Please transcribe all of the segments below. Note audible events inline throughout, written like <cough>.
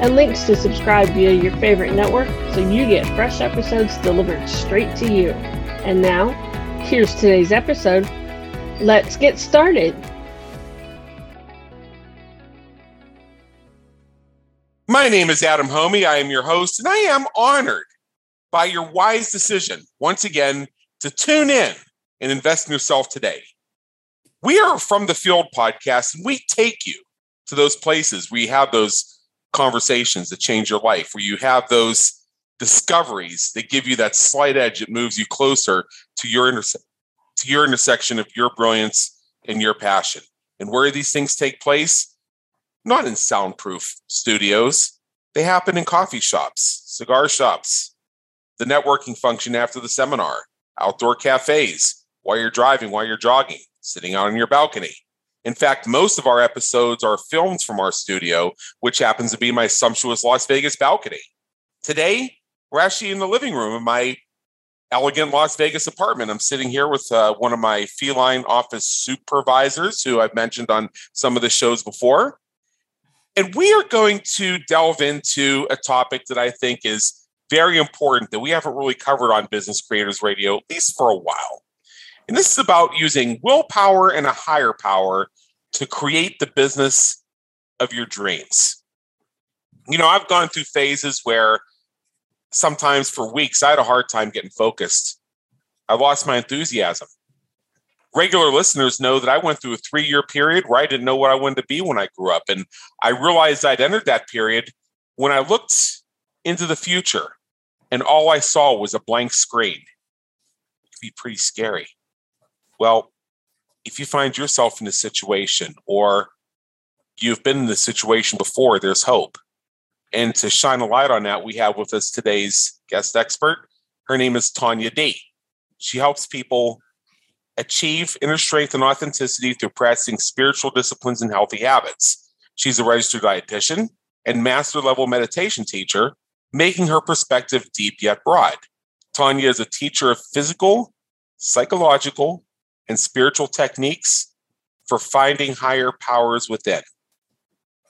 and links to subscribe via your favorite network so you get fresh episodes delivered straight to you. And now, here's today's episode. Let's get started. My name is Adam Hommey. I am your host, and I am honored by your wise decision once again to tune in and invest in yourself today. We are from the Field podcast, and we take you to those places. We have those conversations that change your life, where you have those discoveries that give you that slight edge that moves you closer to your interse- to your intersection of your brilliance and your passion. And where these things take place, not in soundproof studios, they happen in coffee shops, cigar shops, the networking function after the seminar, outdoor cafes, while you're driving, while you're jogging, sitting out on your balcony. In fact, most of our episodes are filmed from our studio, which happens to be my sumptuous Las Vegas balcony. Today, we're actually in the living room of my elegant Las Vegas apartment. I'm sitting here with uh, one of my feline office supervisors, who I've mentioned on some of the shows before. And we are going to delve into a topic that I think is very important that we haven't really covered on Business Creators Radio, at least for a while. And this is about using willpower and a higher power to create the business of your dreams. You know, I've gone through phases where sometimes for weeks I had a hard time getting focused. I lost my enthusiasm. Regular listeners know that I went through a three year period where I didn't know what I wanted to be when I grew up. And I realized I'd entered that period when I looked into the future and all I saw was a blank screen. It could be pretty scary. Well, if you find yourself in a situation or you've been in this situation before, there's hope. And to shine a light on that, we have with us today's guest expert. Her name is Tanya D. She helps people achieve inner strength and authenticity through practicing spiritual disciplines and healthy habits. She's a registered dietitian and master level meditation teacher, making her perspective deep yet broad. Tanya is a teacher of physical, psychological, and spiritual techniques for finding higher powers within.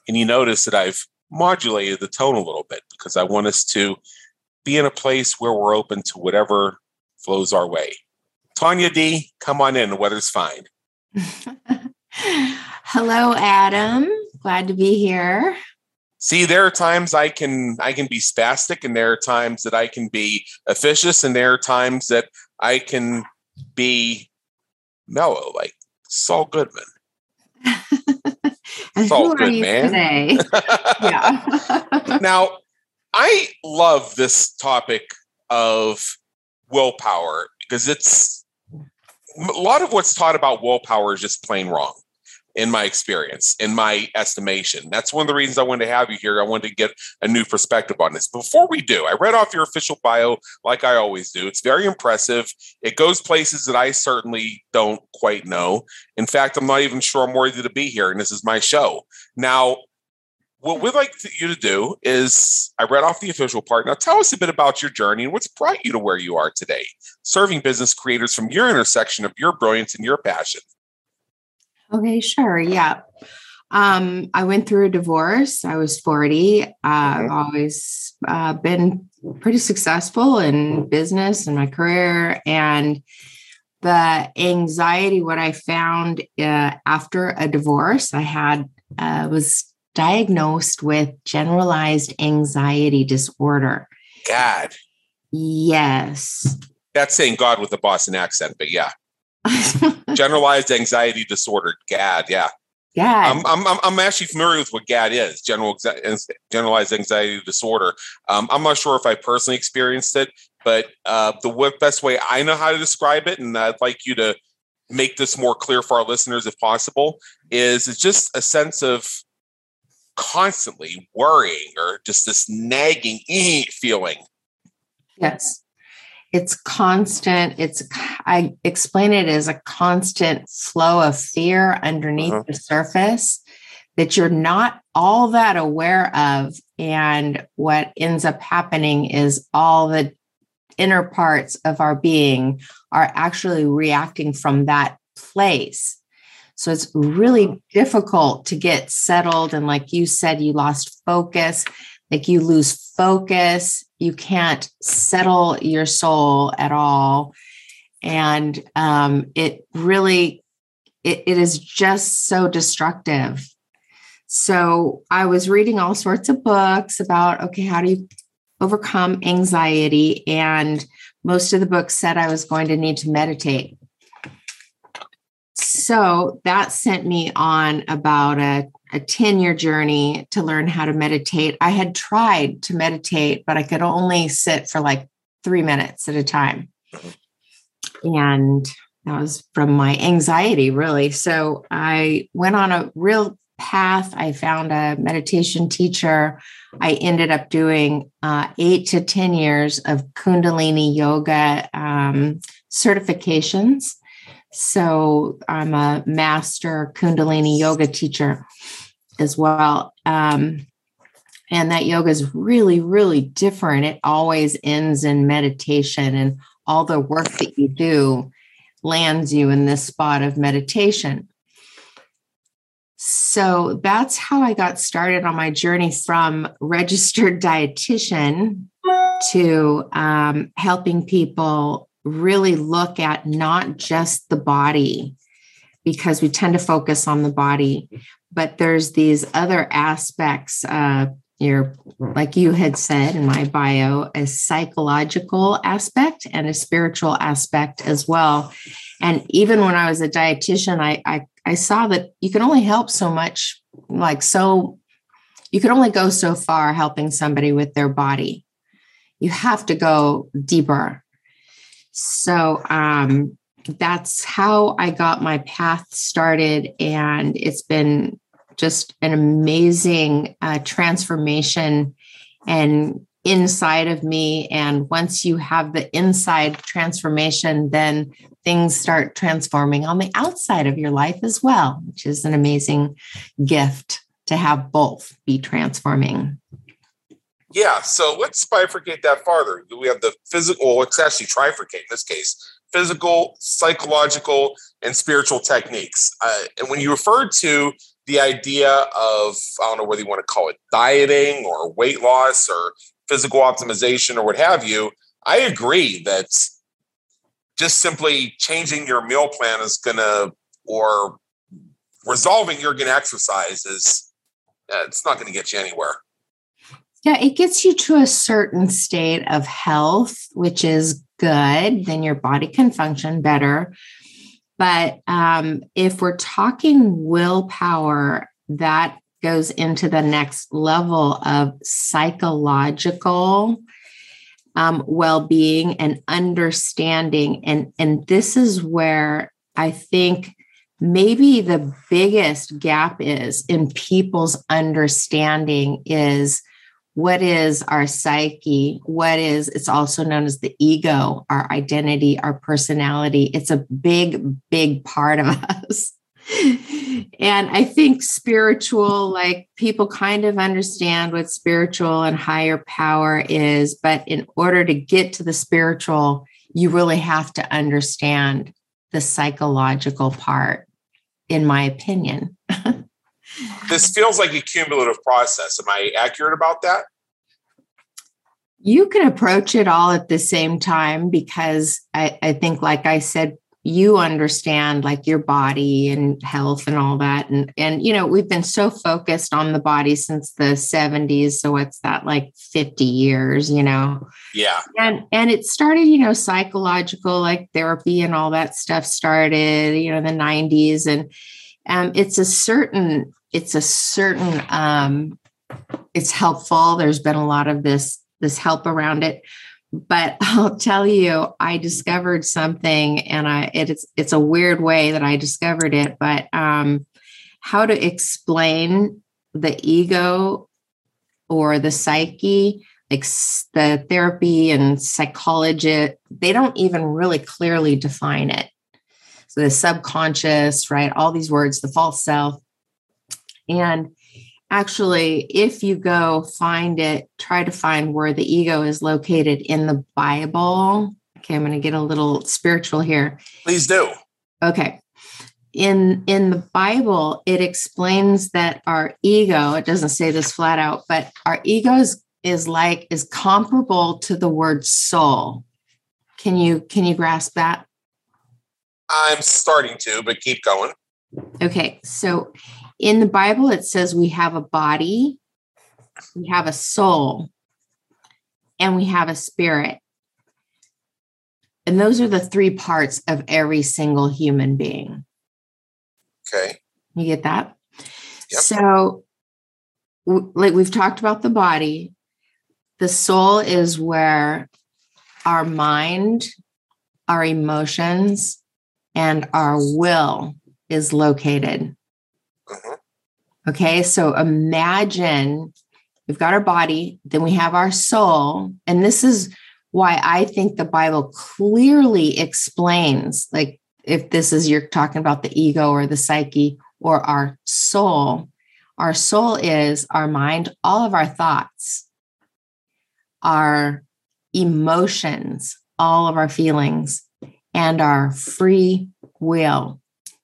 And you notice that I've modulated the tone a little bit because I want us to be in a place where we're open to whatever flows our way. Tanya D, come on in. The weather's fine. <laughs> Hello, Adam. Glad to be here. See, there are times I can I can be spastic, and there are times that I can be officious, and there are times that I can be mellow, like Saul Goodman. Saul Goodman. Today? <laughs> yeah. now, I love this topic of willpower because it's a lot of what's taught about willpower is just plain wrong in my experience, in my estimation. That's one of the reasons I wanted to have you here. I wanted to get a new perspective on this. Before we do, I read off your official bio like I always do. It's very impressive. It goes places that I certainly don't quite know. In fact, I'm not even sure I'm worthy to be here, and this is my show. Now, what we'd like you to do is I read off the official part. Now tell us a bit about your journey and what's brought you to where you are today, serving business creators from your intersection of your brilliance and your passion. Okay, sure. Yeah. Um, I went through a divorce. I was 40. Uh, I've always uh, been pretty successful in business and my career. And the anxiety, what I found uh, after a divorce, I had uh, was diagnosed with generalized anxiety disorder. God. Yes. That's saying God with a Boston accent, but yeah. <laughs> generalized anxiety disorder. GAD, yeah. Yeah. I'm, I'm, I'm actually familiar with what GAD is, general generalized anxiety disorder. Um, I'm not sure if I personally experienced it, but uh, the best way I know how to describe it, and I'd like you to make this more clear for our listeners if possible, is it's just a sense of constantly worrying or just this nagging feeling. Yes. It's constant. It's, I explain it as a constant flow of fear underneath uh-huh. the surface that you're not all that aware of. And what ends up happening is all the inner parts of our being are actually reacting from that place. So it's really difficult to get settled. And like you said, you lost focus, like you lose focus, you can't settle your soul at all. And um, it really, it, it is just so destructive so I was reading all sorts of books about, okay, how do you overcome anxiety? And most of the books said I was going to need to meditate. So that sent me on about a, a 10 year journey to learn how to meditate. I had tried to meditate, but I could only sit for like three minutes at a time. And that was from my anxiety, really. So I went on a real path. I found a meditation teacher. I ended up doing uh, eight to 10 years of Kundalini yoga um, certifications. So I'm a master Kundalini yoga teacher as well. Um, and that yoga is really, really different. It always ends in meditation, and all the work that you do lands you in this spot of meditation. So that's how I got started on my journey from registered dietitian to um, helping people really look at not just the body, because we tend to focus on the body, but there's these other aspects. Uh, your, like you had said in my bio, a psychological aspect and a spiritual aspect as well. And even when I was a dietitian, I, I I saw that you can only help so much, like so, you can only go so far helping somebody with their body. You have to go deeper. So um, that's how I got my path started. And it's been just an amazing uh, transformation and inside of me. And once you have the inside transformation, then things start transforming on the outside of your life as well, which is an amazing gift to have both be transforming. Yeah. So let's bifurcate that farther. We have the physical, well, it's actually trifurcate in this case physical, psychological, and spiritual techniques. Uh, and when you refer to the idea of, I don't know whether you want to call it dieting or weight loss or physical optimization or what have you, I agree that just simply changing your meal plan is going to, or resolving you're going to exercise is, uh, it's not going to get you anywhere. Yeah, it gets you to a certain state of health, which is good. Then your body can function better. But um, if we're talking willpower, that goes into the next level of psychological um, well-being and understanding and and this is where i think maybe the biggest gap is in people's understanding is what is our psyche? What is it's also known as the ego our identity our personality. It's a big big part of <laughs> us. And I think spiritual, like people kind of understand what spiritual and higher power is, but in order to get to the spiritual, you really have to understand the psychological part, in my opinion. <laughs> this feels like a cumulative process. Am I accurate about that? You can approach it all at the same time because I, I think, like I said you understand like your body and health and all that and and you know we've been so focused on the body since the 70s so what's that like 50 years you know yeah and and it started you know psychological like therapy and all that stuff started you know in the 90s and um it's a certain it's a certain um it's helpful there's been a lot of this this help around it but <laughs> I'll tell you, I discovered something, and I it's it's a weird way that I discovered it, but um, how to explain the ego or the psyche, like the therapy and psychology, they don't even really clearly define it. So the subconscious, right? All these words, the false self. And actually, if you go find it, try to find where the ego is located in the Bible. Okay, I'm going to get a little spiritual here. Please do. Okay. In in the Bible, it explains that our ego, it doesn't say this flat out, but our ego is, is like is comparable to the word soul. Can you can you grasp that? I'm starting to, but keep going. Okay. So in the Bible, it says we have a body, we have a soul, and we have a spirit. And those are the three parts of every single human being. Okay. You get that? Yep. So, like we've talked about the body, the soul is where our mind, our emotions, and our will is located. Okay, so imagine we've got our body, then we have our soul. And this is why I think the Bible clearly explains like, if this is you're talking about the ego or the psyche or our soul, our soul is our mind, all of our thoughts, our emotions, all of our feelings, and our free will.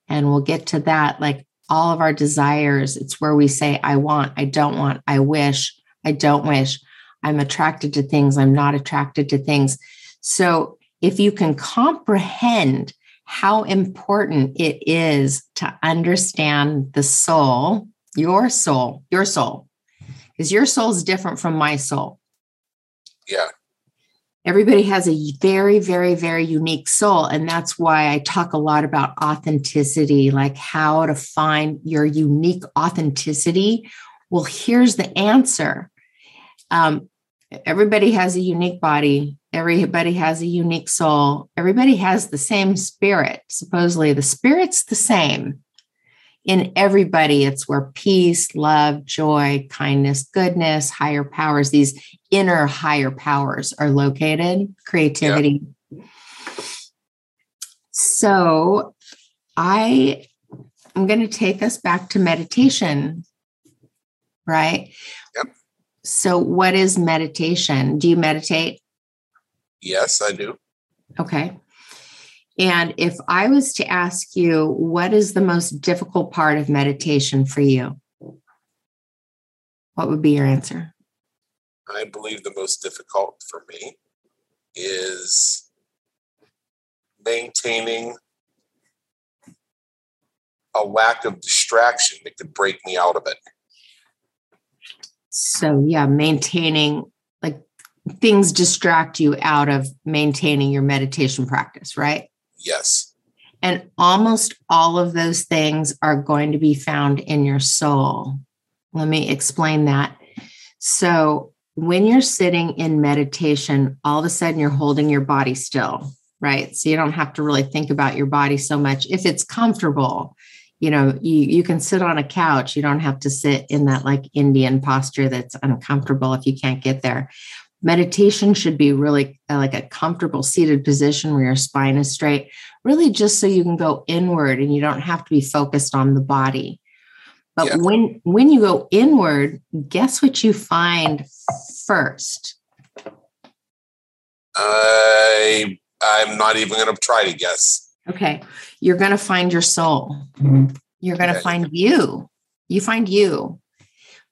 And we'll get to that like all of our desires. It's where we say, I want, I don't want, I wish, I don't wish. I'm attracted to things, I'm not attracted to things. So if you can comprehend how important it is to understand the soul, your soul, your soul, because your soul is different from my soul. Yeah. Everybody has a very, very, very unique soul. And that's why I talk a lot about authenticity, like how to find your unique authenticity. Well, here's the answer um, everybody has a unique body, everybody has a unique soul, everybody has the same spirit. Supposedly, the spirit's the same in everybody. It's where peace, love, joy, kindness, goodness, higher powers, these inner higher powers are located, creativity. So I am going to take us back to meditation, right? Yep. So, what is meditation? Do you meditate? Yes, I do. Okay. And if I was to ask you, what is the most difficult part of meditation for you? What would be your answer? I believe the most difficult for me is maintaining a lack of distraction that could break me out of it. So, yeah, maintaining like things distract you out of maintaining your meditation practice, right? Yes. And almost all of those things are going to be found in your soul. Let me explain that. So, when you're sitting in meditation, all of a sudden you're holding your body still, right? So, you don't have to really think about your body so much. If it's comfortable, you know, you, you can sit on a couch. You don't have to sit in that like Indian posture that's uncomfortable if you can't get there meditation should be really uh, like a comfortable seated position where your spine is straight really just so you can go inward and you don't have to be focused on the body but Yeah. when when you go inward guess what you find first I I'm not even going to try to guess. okay you're going to find your soul you're going to Okay. find you you find you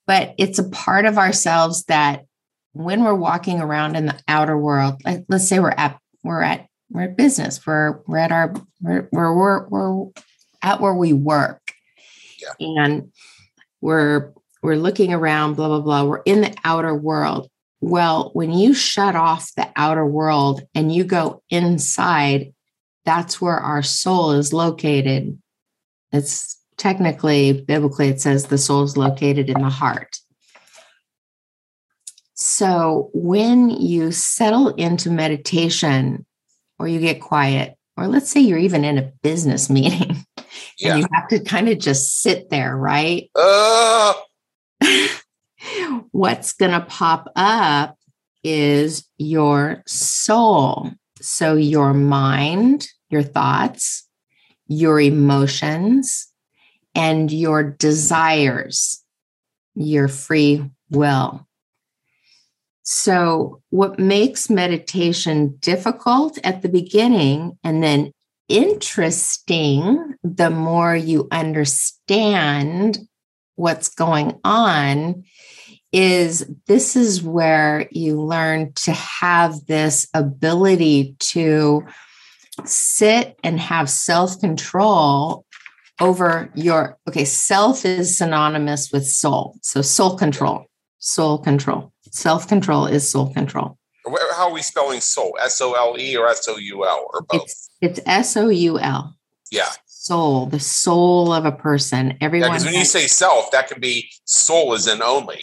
but it's a part of ourselves that when we're walking around in the outer world like let's say we're at we're at we're at business we're we're at our we're we're we're, we're at where we work. And we're we're looking around blah blah blah we're in the outer world. Well when you shut off the outer world and you go inside that's where our soul is located. It's technically biblically it says the soul is located in the heart so when you settle into meditation or you get quiet or let's say you're even in a business <laughs> meeting Yeah. and you have to kind of just sit there right Uh, <laughs> what's going to pop up is your soul. So, your mind, your thoughts, your emotions, and your desires, your free will. So, what makes meditation difficult at the beginning and then interesting the more you understand what's going on is this is where you learn to have this ability to sit and have self control over your okay self is synonymous with soul. So soul control soul control self control is soul control how are we spelling soul s-o-l-e or s-o-u-l or both it's, it's s-o-u-l yeah soul the soul of a person everyone yeah, when you say self that can be soul is in only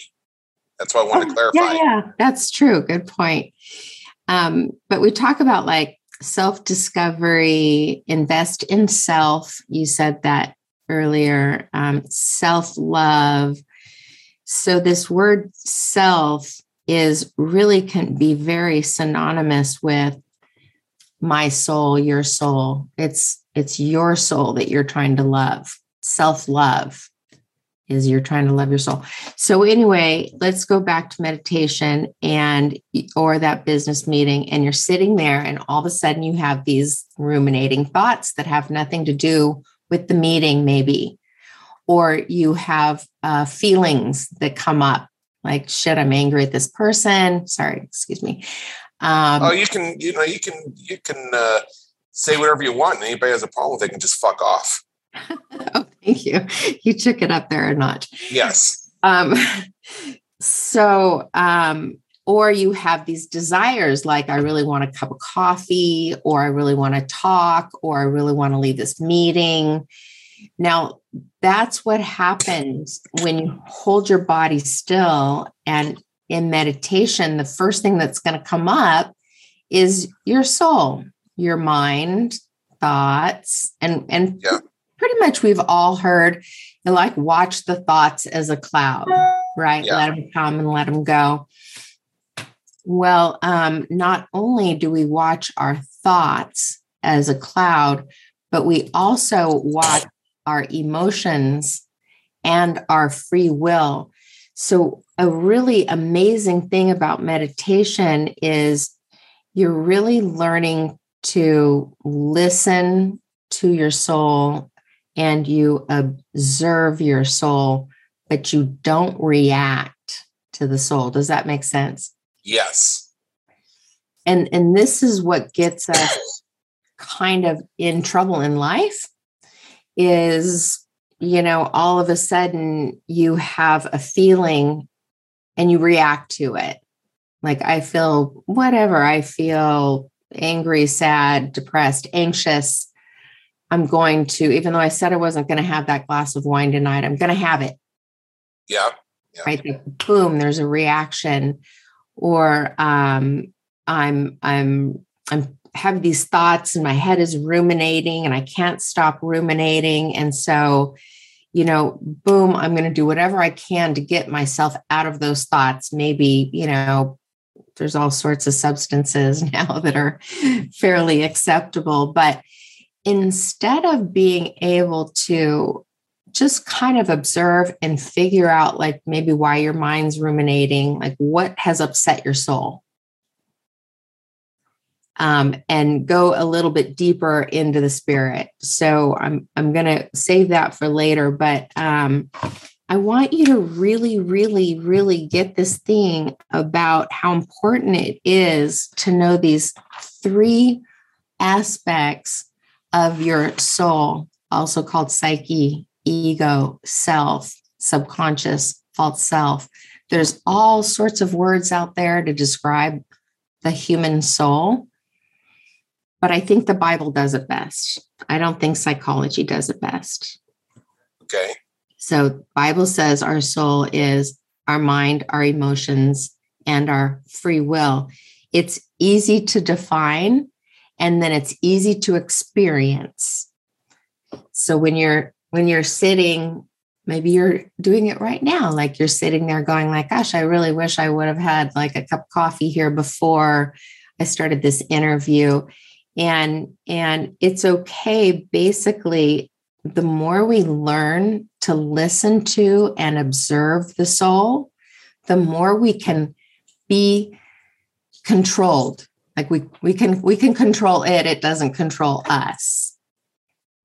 that's why I want oh, to clarify. Yeah, yeah, that's true. Good point. Um, but we talk about like self discovery, invest in self. You said that earlier. Um, self love. So this word self is really can be very synonymous with my soul, your soul. It's it's your soul that you're trying to love. Self love is you're trying to love your soul. So anyway, let's go back to meditation and or that business meeting and you're sitting there and all of a sudden you have these ruminating thoughts that have nothing to do with the meeting maybe or you have uh, feelings that come up like shit i'm angry at this person sorry excuse me um, oh you can you know you can you can uh, say whatever you want and anybody has a problem they can just fuck off <laughs> oh, thank you. You took it up there a notch. Yes. Um, so, um, or you have these desires like, I really want a cup of coffee, or I really want to talk, or I really want to leave this meeting. Now, that's what happens when you hold your body still. And in meditation, the first thing that's going to come up is your soul, your mind, thoughts, and, and yeah pretty much we've all heard like watch the thoughts as a cloud, right? Yeah. Let them come and let them go. Well, um, not only do we watch our thoughts as a cloud, but we also watch our emotions and our free will. So, a really amazing thing about meditation is you're really learning to listen to your soul and you observe your soul, but you don't react to the soul. Does that make sense? Yes. And and this is what gets us kind of in trouble in life is you know all of a sudden you have a feeling and you react to it. Like I feel whatever, I feel angry, sad, depressed, anxious I'm going to, even though I said I wasn't going to have that glass of wine tonight, I'm going to have it. Yeah. yeah. Right. boom, there's a reaction. Or um, I'm, I'm, I'm have these thoughts and my head is ruminating and I can't stop ruminating. And so, you know, boom, I'm going to do whatever I can to get myself out of those thoughts. Maybe, you know, there's all sorts of substances <laughs> now that are fairly acceptable, but instead of being able to just kind of observe and figure out like maybe why your mind's ruminating like what has upset your soul um, and go a little bit deeper into the spirit so i'm i'm going to save that for later but um, i want you to really really really get this thing about how important it is to know these three aspects of your soul, also called psyche, ego, self, subconscious, false self. There's all sorts of words out there to describe the human soul. But I think the Bible does it best. I don't think psychology does it best. Okay. So Bible says our soul is our mind, our emotions, and our free will. It's easy to define and then it's easy to experience so when you're when you're sitting maybe you're doing it right now like you're sitting there going like gosh i really wish i would have had like a cup of coffee here before i started this interview and and it's okay basically the more we learn to listen to and observe the soul the more we can be controlled like we we can we can control it it doesn't control us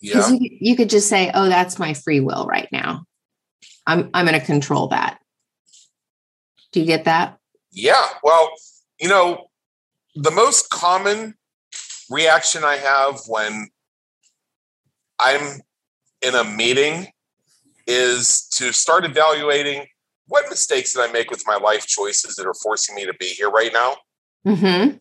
Yeah. you, you could just say oh that's my free will right now i'm i'm going to control that do you get that Yeah. Well, you know, the most common reaction I have when I'm in a meeting is to start evaluating what mistakes did I make with my life choices that are forcing me to be here right now. mm-hmm.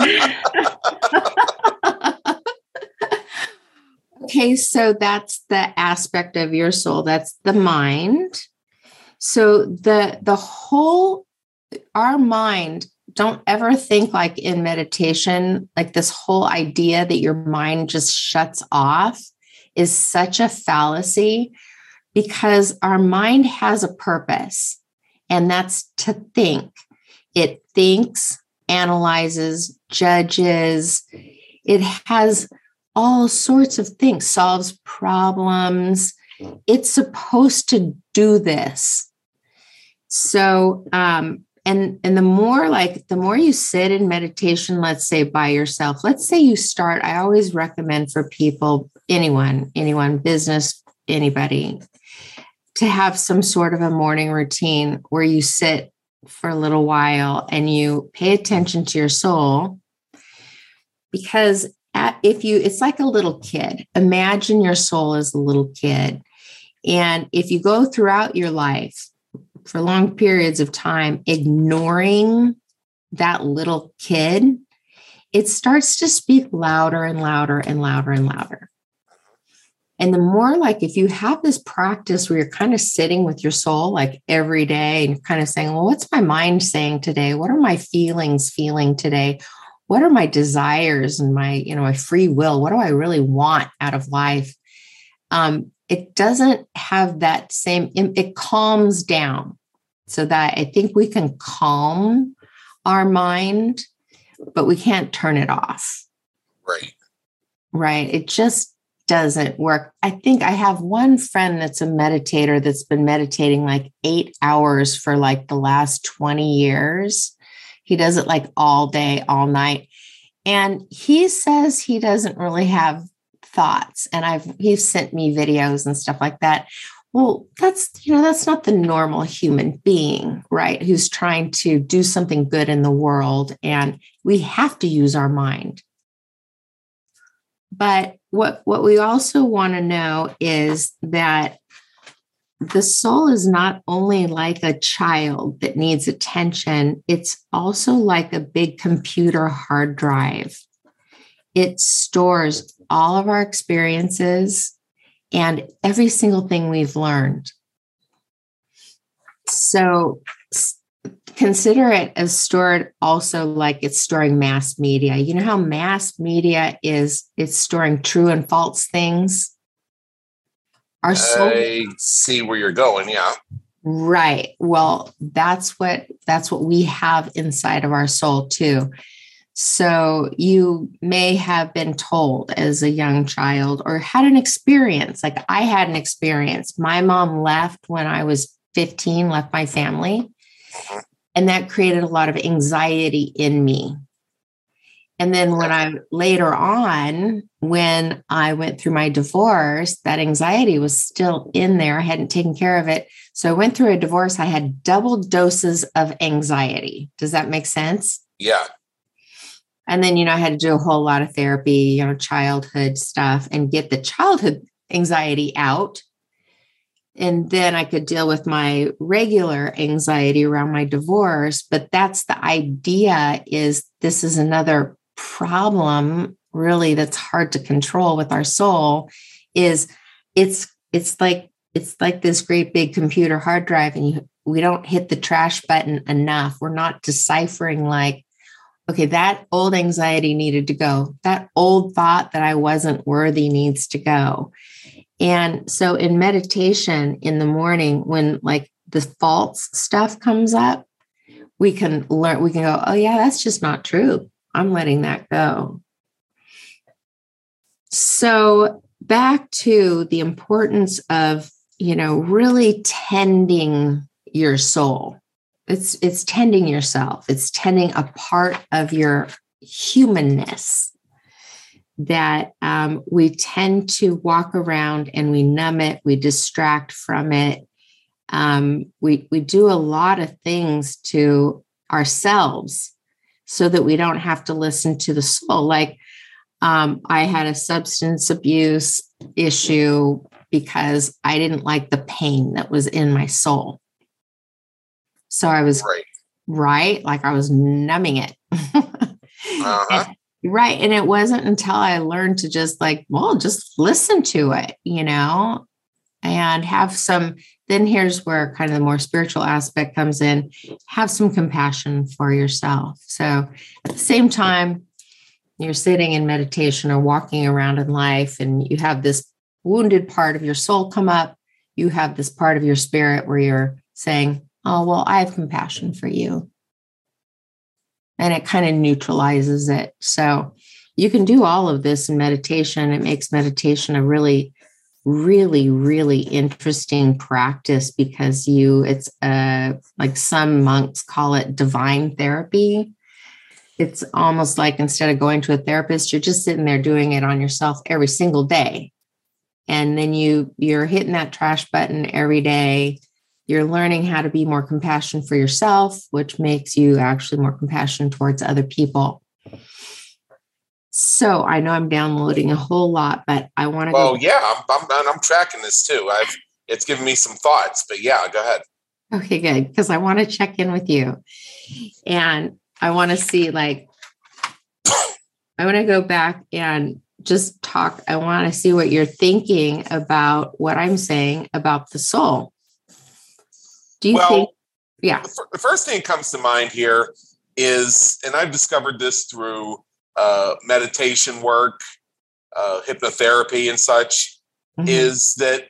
<laughs> okay so that's the aspect of your soul that's the mind so the the whole our mind don't ever think like in meditation like this whole idea that your mind just shuts off is such a fallacy because our mind has a purpose and that's to think. It thinks analyzes judges. It has all sorts of things solves problems. It's supposed to do this. So um and and the more like the more you sit in meditation let's say by yourself let's say you start i always recommend for people anyone anyone business anybody to have some sort of a morning routine where you sit for a little while and you pay attention to your soul. Because at, if you it's like a little kid. Imagine your soul as a little kid. And if you go throughout your life for long periods of time ignoring that little kid it starts to speak louder and louder and louder and louder and the more like if you have this practice where you're kind of sitting with your soul like every day and kind of saying, well, what's my mind saying today? What are my feelings feeling today? What are my desires and my, you know, my free will? What do I really want out of life? Um, it doesn't have that same, it calms down so that I think we can calm our mind, but we can't turn it off. Right. Right. It just doesn't work. I think I have one friend that's a meditator that's been meditating like eight hours for like the last 20 years. He does it like all day, all night. And he says he doesn't really have thoughts. And I've he's sent me videos and stuff like that. Well, that's you know, that's not the normal human being, right? Who's trying to do something good in the world. And we have to use our mind. But what what we also want to know is that the soul is not only like a child that needs attention it's also like a big computer hard drive it stores all of our experiences and every single thing we've learned so consider it as stored also like it's storing mass media you know how mass media is it's storing true and false things our soul I see where you're going. Yeah. right well that's what that's what we have inside of our soul too so you may have been told as a young child or had an experience like i had an experience my mom left when i was 15 left my family uh-huh. and that created a lot of anxiety in me. And then when I later on, when I went through my divorce, that anxiety was still in there. I hadn't taken care of it. So I went through a divorce. I had double doses of anxiety. Does that make sense? Yeah. And then, you know, I had to do a whole lot of therapy, you know, childhood stuff and get the childhood anxiety out and then I could deal with my regular anxiety around my divorce. But that's the idea is this is another problem really that's hard to control with our soul is it's it's like it's like this great big computer hard drive and you we don't hit the trash button enough. We're not deciphering like okay, that old anxiety needed to go. That old thought that I wasn't worthy needs to go And so in meditation in the morning, when like the false stuff comes up, we can learn, we can go, oh, yeah, that's just not true. I'm letting that go. So back to the importance of, you know, really tending your soul. It's it's tending yourself. It's tending a part of your humanness that um, we tend to walk around and we numb it, we distract from it. Um, we we do a lot of things to ourselves so that we don't have to listen to the soul. Like um, I had a substance abuse issue because I didn't like the pain that was in my soul. So I was right, right like I was numbing it. <laughs> uh-huh. and, right. And it wasn't until I learned to just like, well, just listen to it, you know, and have some. Then here's where kind of the more spiritual aspect comes in have some compassion for yourself. So at the same time, you're sitting in meditation or walking around in life and you have this wounded part of your soul come up, you have this part of your spirit where you're saying, Oh, well, I have compassion for you. And it kind of neutralizes it. So you can do all of this in meditation. It makes meditation a really, really, really interesting practice because you, it's uh, like some monks call it divine therapy it's almost like instead of going to a therapist you're just sitting there doing it on yourself every single day and then you you're hitting that trash button every day you're learning how to be more compassionate for yourself which makes you actually more compassionate towards other people so i know i'm downloading a whole lot but i want to well go- yeah I'm, I'm, I'm tracking this too i've it's given me some thoughts but yeah go ahead okay good because i want to check in with you and I want to see like I want to go back and just talk. I want to see what you're thinking about what I'm saying about the soul. Do you well, think? Yeah. The first thing that comes to mind here is, and I've discovered this through uh, meditation work, uh, hypnotherapy, and such, mm-hmm. is that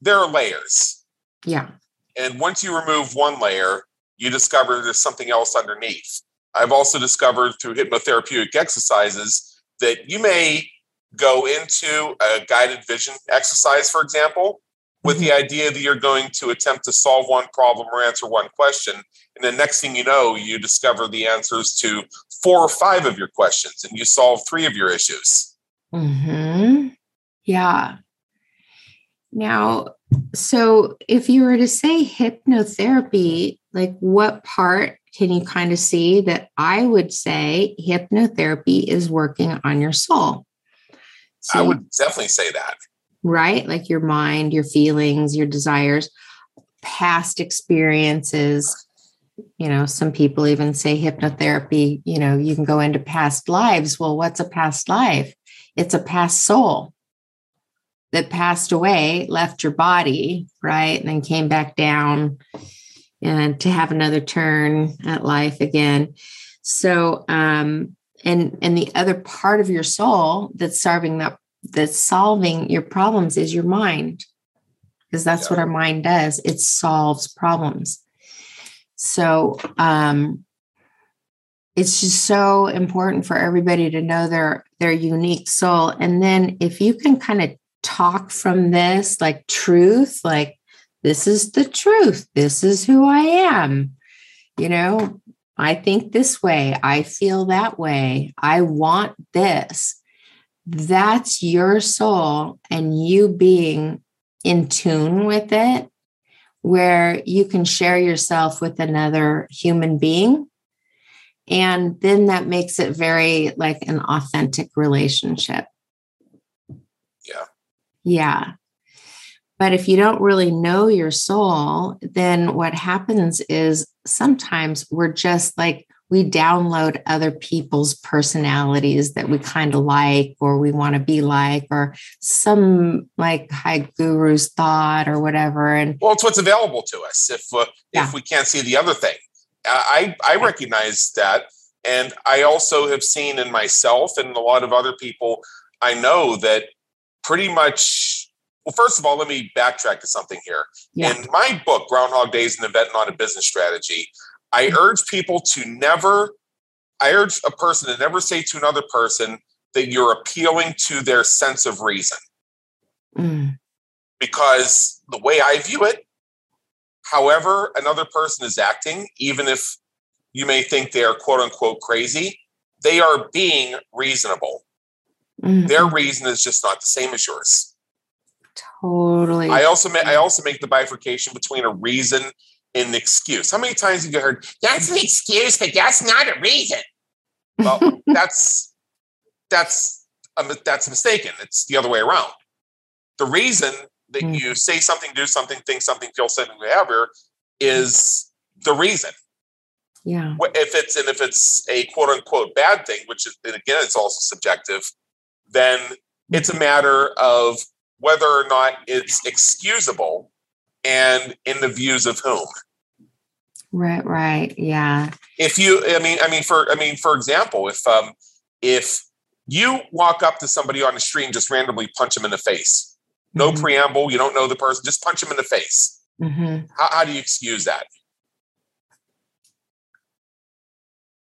there are layers. Yeah. And once you remove one layer, you discover there's something else underneath. I've also discovered through hypnotherapeutic exercises that you may go into a guided vision exercise, for example, with mm-hmm. the idea that you're going to attempt to solve one problem or answer one question. And the next thing you know, you discover the answers to four or five of your questions and you solve three of your issues. Hmm. Yeah. Now, so if you were to say hypnotherapy, like what part can you kind of see that I would say hypnotherapy is working on your soul? So, I would definitely say that. Right? Like your mind, your feelings, your desires, past experiences. You know, some people even say hypnotherapy, you know, you can go into past lives. Well, what's a past life? It's a past soul that passed away, left your body, right? And then came back down and to have another turn at life again. So, um, and and the other part of your soul that's serving that that's solving your problems is your mind, because that's yeah. what our mind does. It solves problems. So, um, it's just so important for everybody to know their their unique soul, and then if you can kind of talk from this like truth, like this is the truth. This is who I am. You know, I think this way. I feel that way. I want this. That's your soul and you being in tune with it, where you can share yourself with another human being. And then that makes it very like an authentic relationship. Yeah. Yeah. But if you don't really know your soul, then what happens is sometimes we're just like, we download other people's personalities that we kind of like or we want to be like or some like high guru's thought or whatever and well it's what's available to us if uh, yeah. if we can't see the other thing i i recognize that and i also have seen in myself and a lot of other people i know that pretty much Well, first of all, let me backtrack to something here. Yeah. In my book, Groundhog Days and Event Not a Business Strategy, I Mm-hmm. urge people to never, I urge a person to never say to another person that you're appealing to their sense of reason. Mm, Because the way I view it, however another person is acting, even if you may think they are quote unquote crazy, they are being reasonable. mm, Their reason is just not the same as yours. totally. I also make I also make the bifurcation between a reason an excuse. How many times have you heard that's an excuse, but that's not a reason? Well, <laughs> that's that's that's mistaken. It's the other way around. The reason that Mm. you say something, do something, think something, feel something, whatever, is the reason. yeah. If it's and if it's a quote unquote bad thing, which is and again it's also subjective, then it's a matter of whether or not it's excusable and in the views of whom. Right, right. Yeah. If you I mean I mean for I mean for example, if um if you walk up to somebody on the street and just randomly punch them in the face, no Mhm. preamble, you don't know the person, just punch them in the face. Mhm. How, how do you excuse that?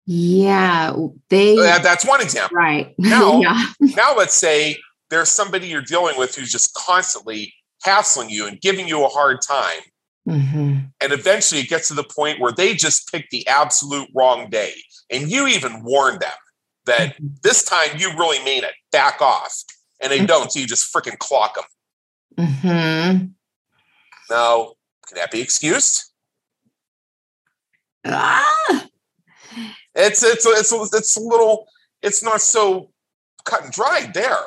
Yeah. They, Uh, that's one example. right. <laughs> No. yeah. Now let's say there's somebody you're dealing with who's just constantly hassling you and giving you a hard time. hmm And eventually it gets to the point where they just pick the absolute wrong day. And you even warn them that this time you really mean it, back off. And they don't. So you just freaking clock them. Mm-hmm. Now, can that be excused? Ah! It's, it's, it's, it's a little, it's not so cut and dried there.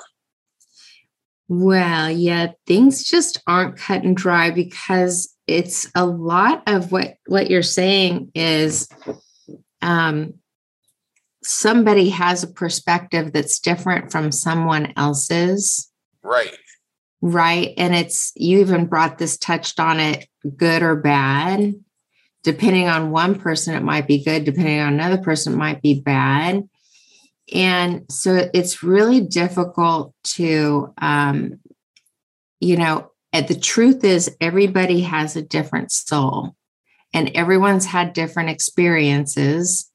Well, yeah, things just aren't cut and dry because it's a lot of what what you're saying is um somebody has a perspective that's different from someone else's, Right. right? And it's you even brought this touched on it good or bad. Depending on one person it might be good, depending on another person it might be bad. And so it's really difficult to um you know, the truth is everybody has a different soul and everyone's had different experiences.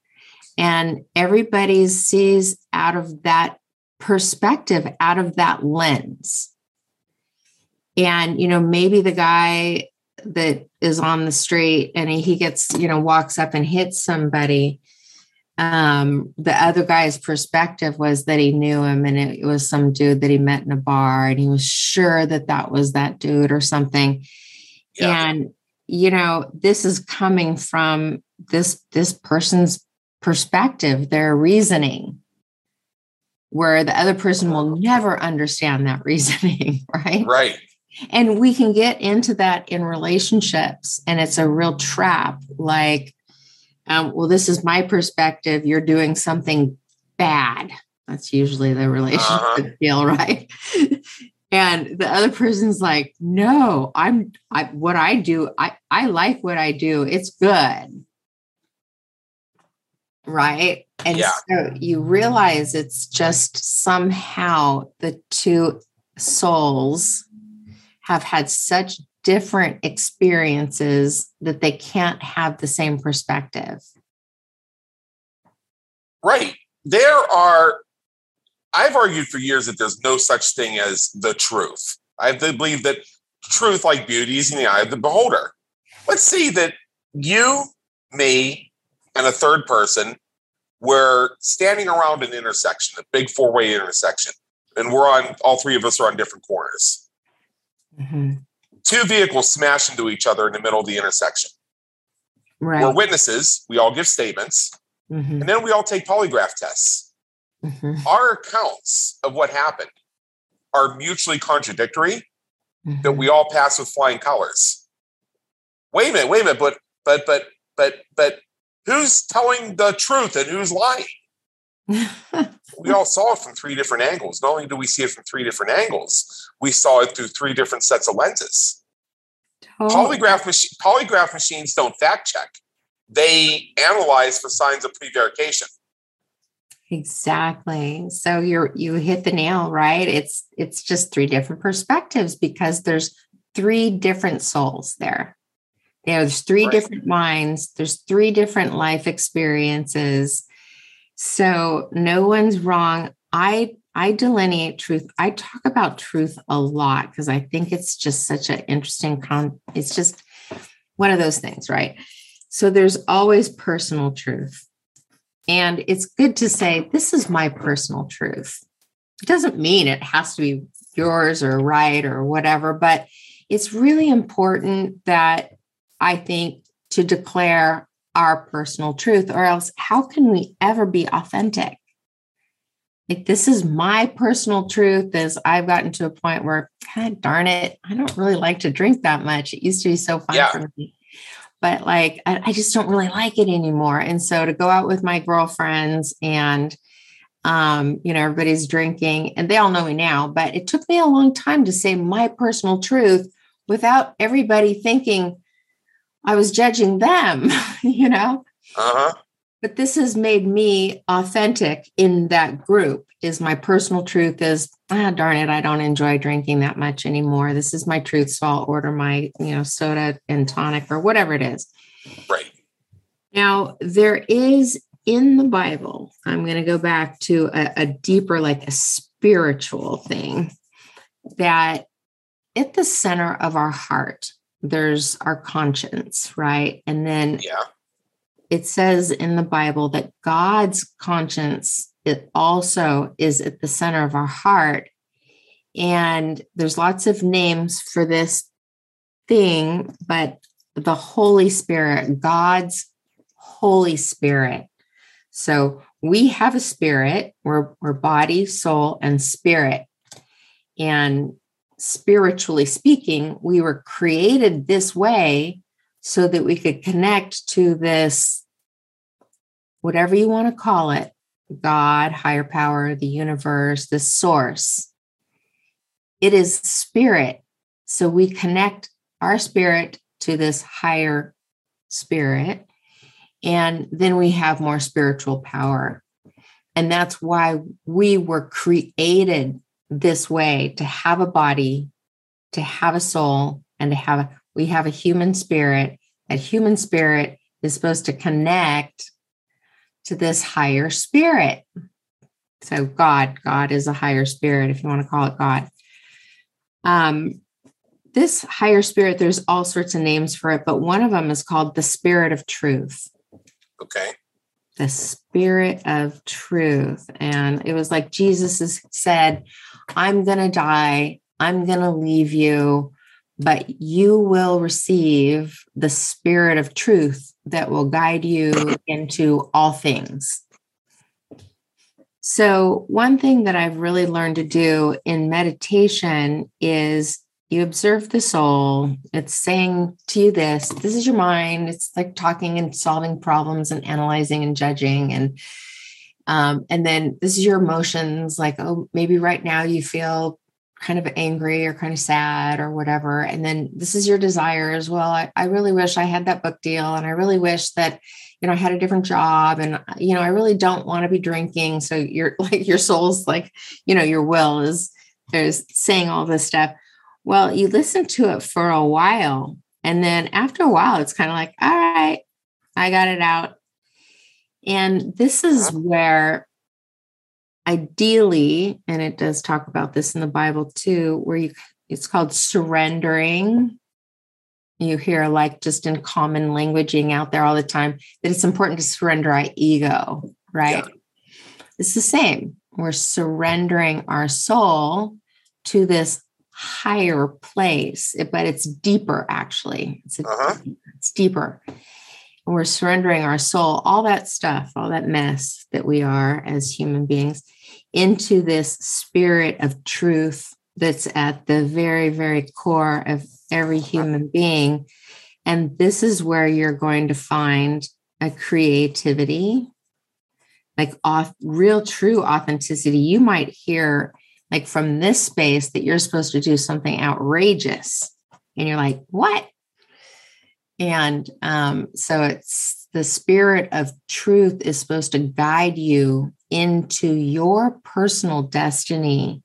And everybody sees out of that perspective out of that lens. And you know maybe the guy that is on the street and he gets you know walks up and hits somebody um the other guy's perspective was that he knew him and it, was some dude that he met in a bar and he was sure that that was that dude or something Yeah. and you know this is coming from this this person's perspective their reasoning where the other person will never understand that <laughs> reasoning right Right. and we can get into that in relationships and it's a real trap like um, well this is my perspective. You're doing something bad. That's usually the relationship Uh-huh. <laughs> deal right? And the other person's like no i'm I, what i do i i like what i do. It's good. Right? And Yeah. so you realize it's just somehow the two souls have had such different experiences that they can't have the same perspective. Right. There are, I've argued for years that there's no such thing as the truth. I believe that truth, like beauty, is in the eye of the beholder. Let's see that you, me, and a third person were standing around an intersection, a big four way intersection, and we're on, all three of us are on different corners. Mm-hmm. Two vehicles smash into each other in the middle of the intersection. Right. We're witnesses. We all give statements, Mhm, and then we all take polygraph tests. mhm, our accounts of what happened are mutually contradictory that mhm. we all pass with flying colors. Wait a minute, wait a minute, but but but but but who's telling the truth and who's lying? We all saw it from three different angles. Not only do we see it from three different angles, we saw it through three different sets of lenses. Totally. Polygraph mach- polygraph machines don't fact check. They analyze for signs of prevarication. Exactly. So you're you hit the nail, right? It's it's just three different perspectives because there's three different souls there. There's three right. different minds, there's three different life experiences. So no one's wrong. I I delineate truth. I talk about truth a lot because I think it's just such an interesting con it's just one of those things, right? So there's always personal truth. And it's good to say, this is my personal truth. It doesn't mean it has to be yours or right or whatever, but it's really important that I think to declare our personal truth, or else how can we ever be authentic? Like, this is my personal truth. As I've gotten to a point where, God darn it, I don't really like to drink that much. It used to be so fun yeah. for me but like I, I, just don't really like it anymore. And so to go out with my girlfriends and um, you know, everybody's drinking and they all know me now, but it took me a long time to say my personal truth without everybody thinking I was judging them, <laughs> you know? Uh-huh. But this has made me authentic in that group is my personal truth is ah darn it i don't enjoy drinking that much anymore this is my truth so i'll order my you know soda and tonic or whatever it is right now there is in the bible i'm going to go back to a, a deeper like a spiritual thing that at the center of our heart there's our conscience right and then yeah it says in the bible that god's conscience it also is at the center of our heart. And there's lots of names for this thing, but the Holy Spirit, God's Holy Spirit. So we have a spirit, we're, we're body, soul, and spirit. And spiritually speaking, we were created this way so that we could connect to this, whatever you want to call it, God, higher power, the universe, the source. It is spirit. So we connect our spirit to this higher spirit, and then we have more spiritual power. And that's why we were created this way to have a body, to have a soul, and to have a, we have a human spirit. That human spirit is supposed to connect to this higher spirit. So, God, God is a higher spirit, if you want to call it God. Um, this higher spirit, there's all sorts of names for it, but one of them is called the spirit of truth. Okay. The spirit of truth. And it was like Jesus said, I'm going to die. I'm going to leave you, but you will receive the spirit of truth that will guide you into all things. So, one thing that I've really learned to do in meditation is you observe the soul. It's saying to you this this is your mind. It's like talking and solving problems and analyzing and judging. And um, and then this is your emotions, like, oh, maybe right now you feel kind of angry or kind of sad or whatever. And then this is your desires. Well, I, I really wish I had that book deal. And I really wish that, you know, I had a different job. And, you know, I really don't want to be drinking. So you're <laughs> like, your soul's like, you know, your will is, is saying all this stuff. Well, you listen to it for a while. And then after a while, it's kind of like, all right, I got it out. And this is where ideally, and it does talk about this in the Bible too, where you it's called surrendering. You hear like just in common languaging out there all the time that it's important to surrender our ego, right? Yeah. It's the same. We're surrendering our soul to this higher place, but it's deeper actually. It's, a, uh-huh. it's deeper we're surrendering our soul, all that stuff, all that mess that we are as human beings, into this spirit of truth that's at the very, very core of every human being. And this is where you're going to find a creativity, like off, real, true authenticity. You might hear, like, from this space that you're supposed to do something outrageous. And you're like, what? And um, so it's the spirit of truth is supposed to guide you into your personal destiny.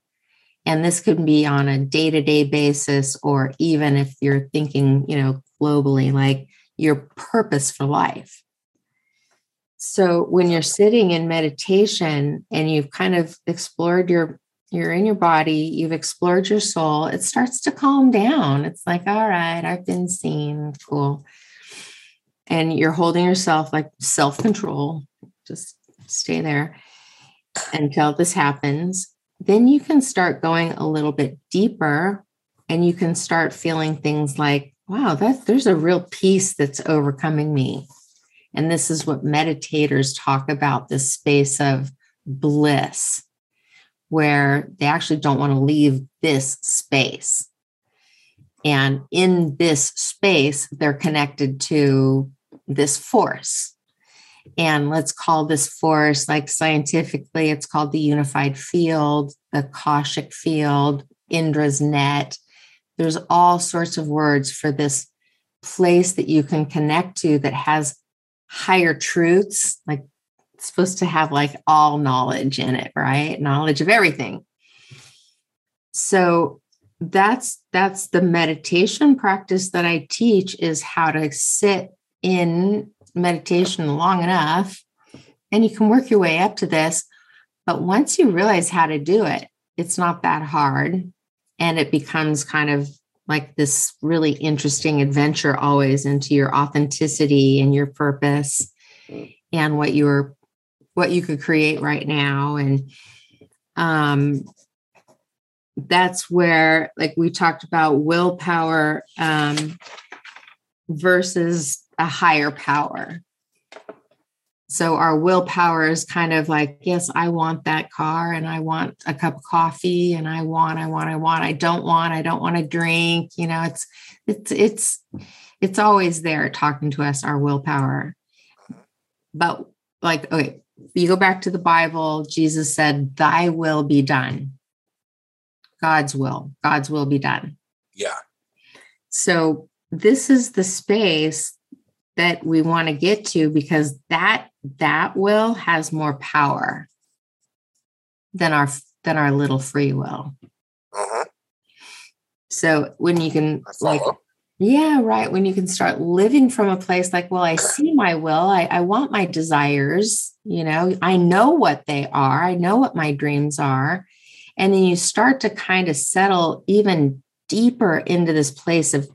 And this could be on a day to day basis, or even if you're thinking, you know, globally, like your purpose for life. So when you're sitting in meditation and you've kind of explored your you're in your body, you've explored your soul, it starts to calm down. It's like, all right, I've been seen. Cool. And you're holding yourself like self control. Just stay there until this happens. Then you can start going a little bit deeper and you can start feeling things like, wow, that there's a real peace that's overcoming me. And this is what meditators talk about this space of bliss where they actually don't want to leave this space. And in this space, they're connected to this force. And let's call this force, like scientifically, it's called the unified field, the Akashic field, Indra's net. There's all sorts of words for this place that you can connect to that has higher truths, like supposed to have like all knowledge in it, right? Knowledge of everything. So that's that's the meditation practice that I teach is how to sit in meditation long enough and you can work your way up to this but once you realize how to do it it's not that hard and it becomes kind of like this really interesting adventure always into your authenticity and your purpose and what you are what you could create right now. And um that's where like we talked about willpower um versus a higher power. So our willpower is kind of like yes i want that car and i want a cup of coffee and i want i want i want i don't want i don't want to drink you know it's it's it's it's always there talking to us our willpower. But like okay you go back to the Bible, Jesus said, Thy will be done. God's will, God's will be done. Yeah. So, this is the space that we want to get to because that that will has more power than our than our little free will. Uh-huh. So when you can like yeah, right. When you can start living from a place like, well, I see my will, I, I want my desires, you know, I know what they are, I know what my dreams are. And then you start to kind of settle even deeper into this place of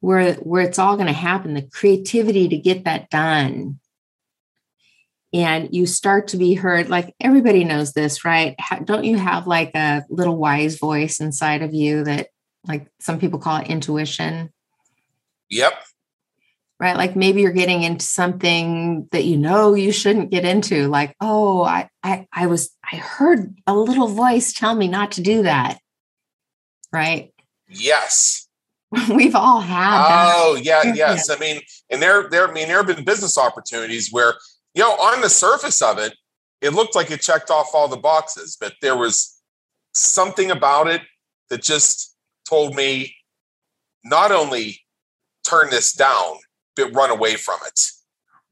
where, where it's all going to happen, the creativity to get that done. And you start to be heard, like everybody knows this, right? Don't you have like a little wise voice inside of you that, like some people call it intuition? Yep. Right. Like maybe you're getting into something that you know you shouldn't get into. Like, oh, I, I, I was, I heard a little voice tell me not to do that. Right. Yes. <laughs> We've all had. Oh, yeah, mm-hmm. yes. I mean, and there, there, I mean, there have been business opportunities where, you know, on the surface of it, it looked like it checked off all the boxes, but there was something about it that just told me not only turn this down, but run away from it.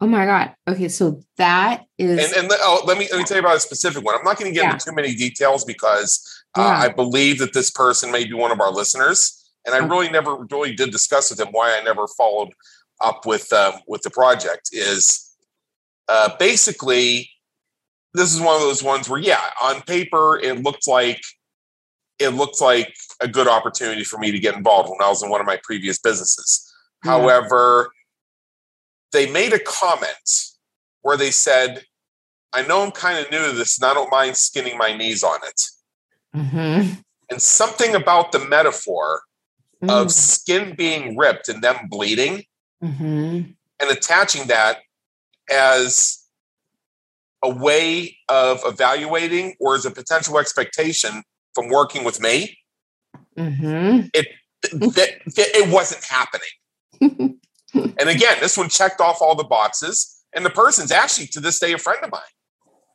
Oh my God. Okay. So that is. And, and oh, let me let me tell you about a specific one. I'm not going to get yeah. into too many details because uh, yeah. I believe that this person may be one of our listeners, and I really never really did discuss with him why I never followed up with um, with the project. Is uh, basically this is one of those ones where yeah, on paper it looked like it looked like a good opportunity for me to get involved when I was in one of my previous businesses. However, they made a comment where they said, I know I'm kind of new to this and I don't mind skinning my knees on it. Mm-hmm. And something about the metaphor mm. of skin being ripped and them bleeding mm-hmm. and attaching that as a way of evaluating or as a potential expectation from working with me, mm-hmm. it, it wasn't happening. And again, this one checked off all the boxes. And the person's actually to this day a friend of mine.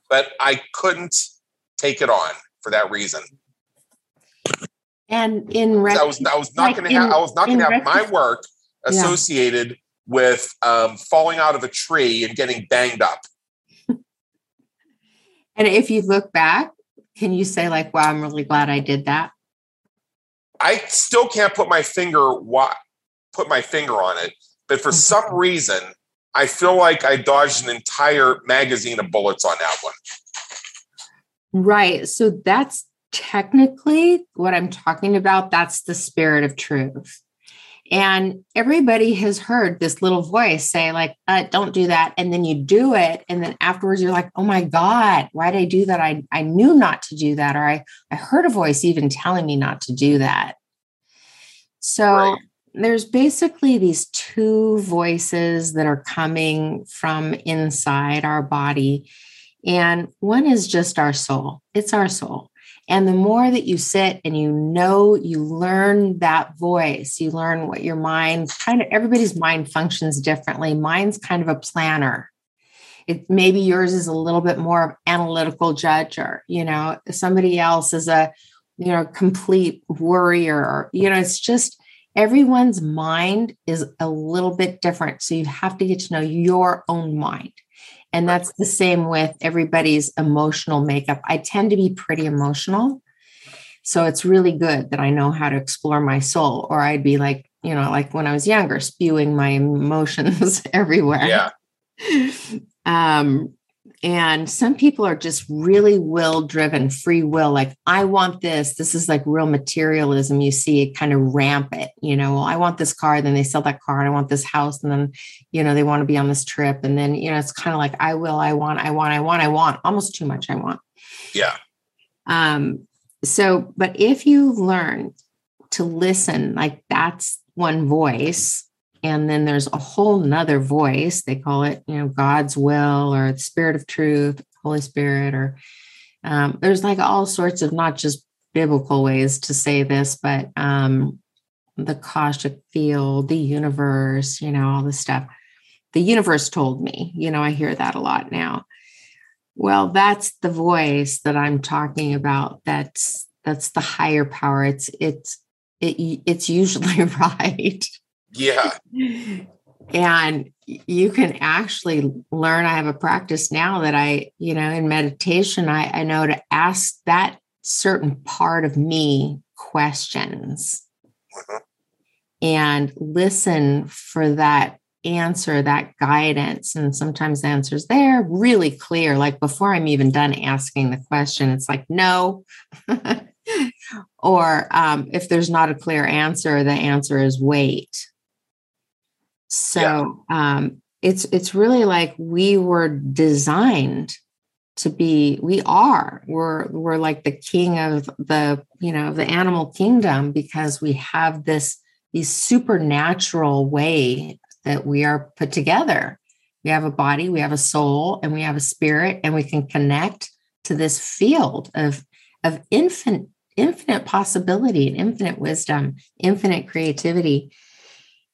But I couldn't take it on for that reason. And in rec- I was I was not like gonna have I was not gonna have rec- my work associated yeah. with um, falling out of a tree and getting banged up. <laughs> And if you look back, can you say like, "Wow, I'm really glad I did that"? I still can't put my finger what put my finger on it, but for some Mm-hmm. reason, I feel like I dodged an entire magazine of bullets on that one. Right. So that's technically what I'm talking about. That's the spirit of truth. And everybody has heard this little voice say, like, uh, don't do that. And then you do it. And then afterwards, you're like, oh my God, why did I do that? I, I knew not to do that. Or I, I heard a voice even telling me not to do that. So Right. There's basically these two voices that are coming from inside our body. And one is just our soul, it's our soul. And the more that you sit and you know, you learn that voice, you learn what your mind kind of everybody's mind functions differently. Mine's kind of a planner. It maybe yours is a little bit more of analytical judger, you know, somebody else is a, you know, complete worrier, you know, it's just everyone's mind is a little bit different. So you have to get to know your own mind. And that's the same with everybody's emotional makeup. I tend to be pretty emotional. So it's really good that I know how to explore my soul, or I'd be like, you know, like when I was younger, spewing my emotions <laughs> everywhere. Yeah. <laughs> Um, and some people are just really will driven, free will. Like, I want this. This is like real materialism. You see it kind of rampant. You know, well, I want this car. Then they sell that car. And I want this house. And then, you know, they want to be on this trip. And then, you know, it's kind of like, I will, I want, I want, I want, I want almost too much. I want. Yeah. Um, so, but if you learn to listen, like that's one voice, and then there's a whole nother voice, they call it, you know, God's will or the spirit of truth, Holy Spirit, or um, there's like all sorts of not just biblical ways to say this, but um, the Akashic field, the universe, you know, all this stuff. The universe told me, you know, I hear that a lot now. Well, that's the voice that I'm talking about. That's that's the higher power. It's it's it, it's usually <laughs> right. Yeah. And you can actually learn. I have a practice now that I, you know, in meditation, I, I know to ask that certain part of me questions Mhm. and listen for that answer, that guidance. And sometimes the answer's there really clear. Like before I'm even done asking the question, it's like, no. <laughs> or um, if there's not a clear answer, the answer is wait. So um, it's it's really like we were designed to be we are we're we're like the king of the you know the animal kingdom because we have this these supernatural way that we are put together. We have a body we have a soul and we have a spirit and we can connect to this field of of infinite infinite possibility and infinite wisdom infinite creativity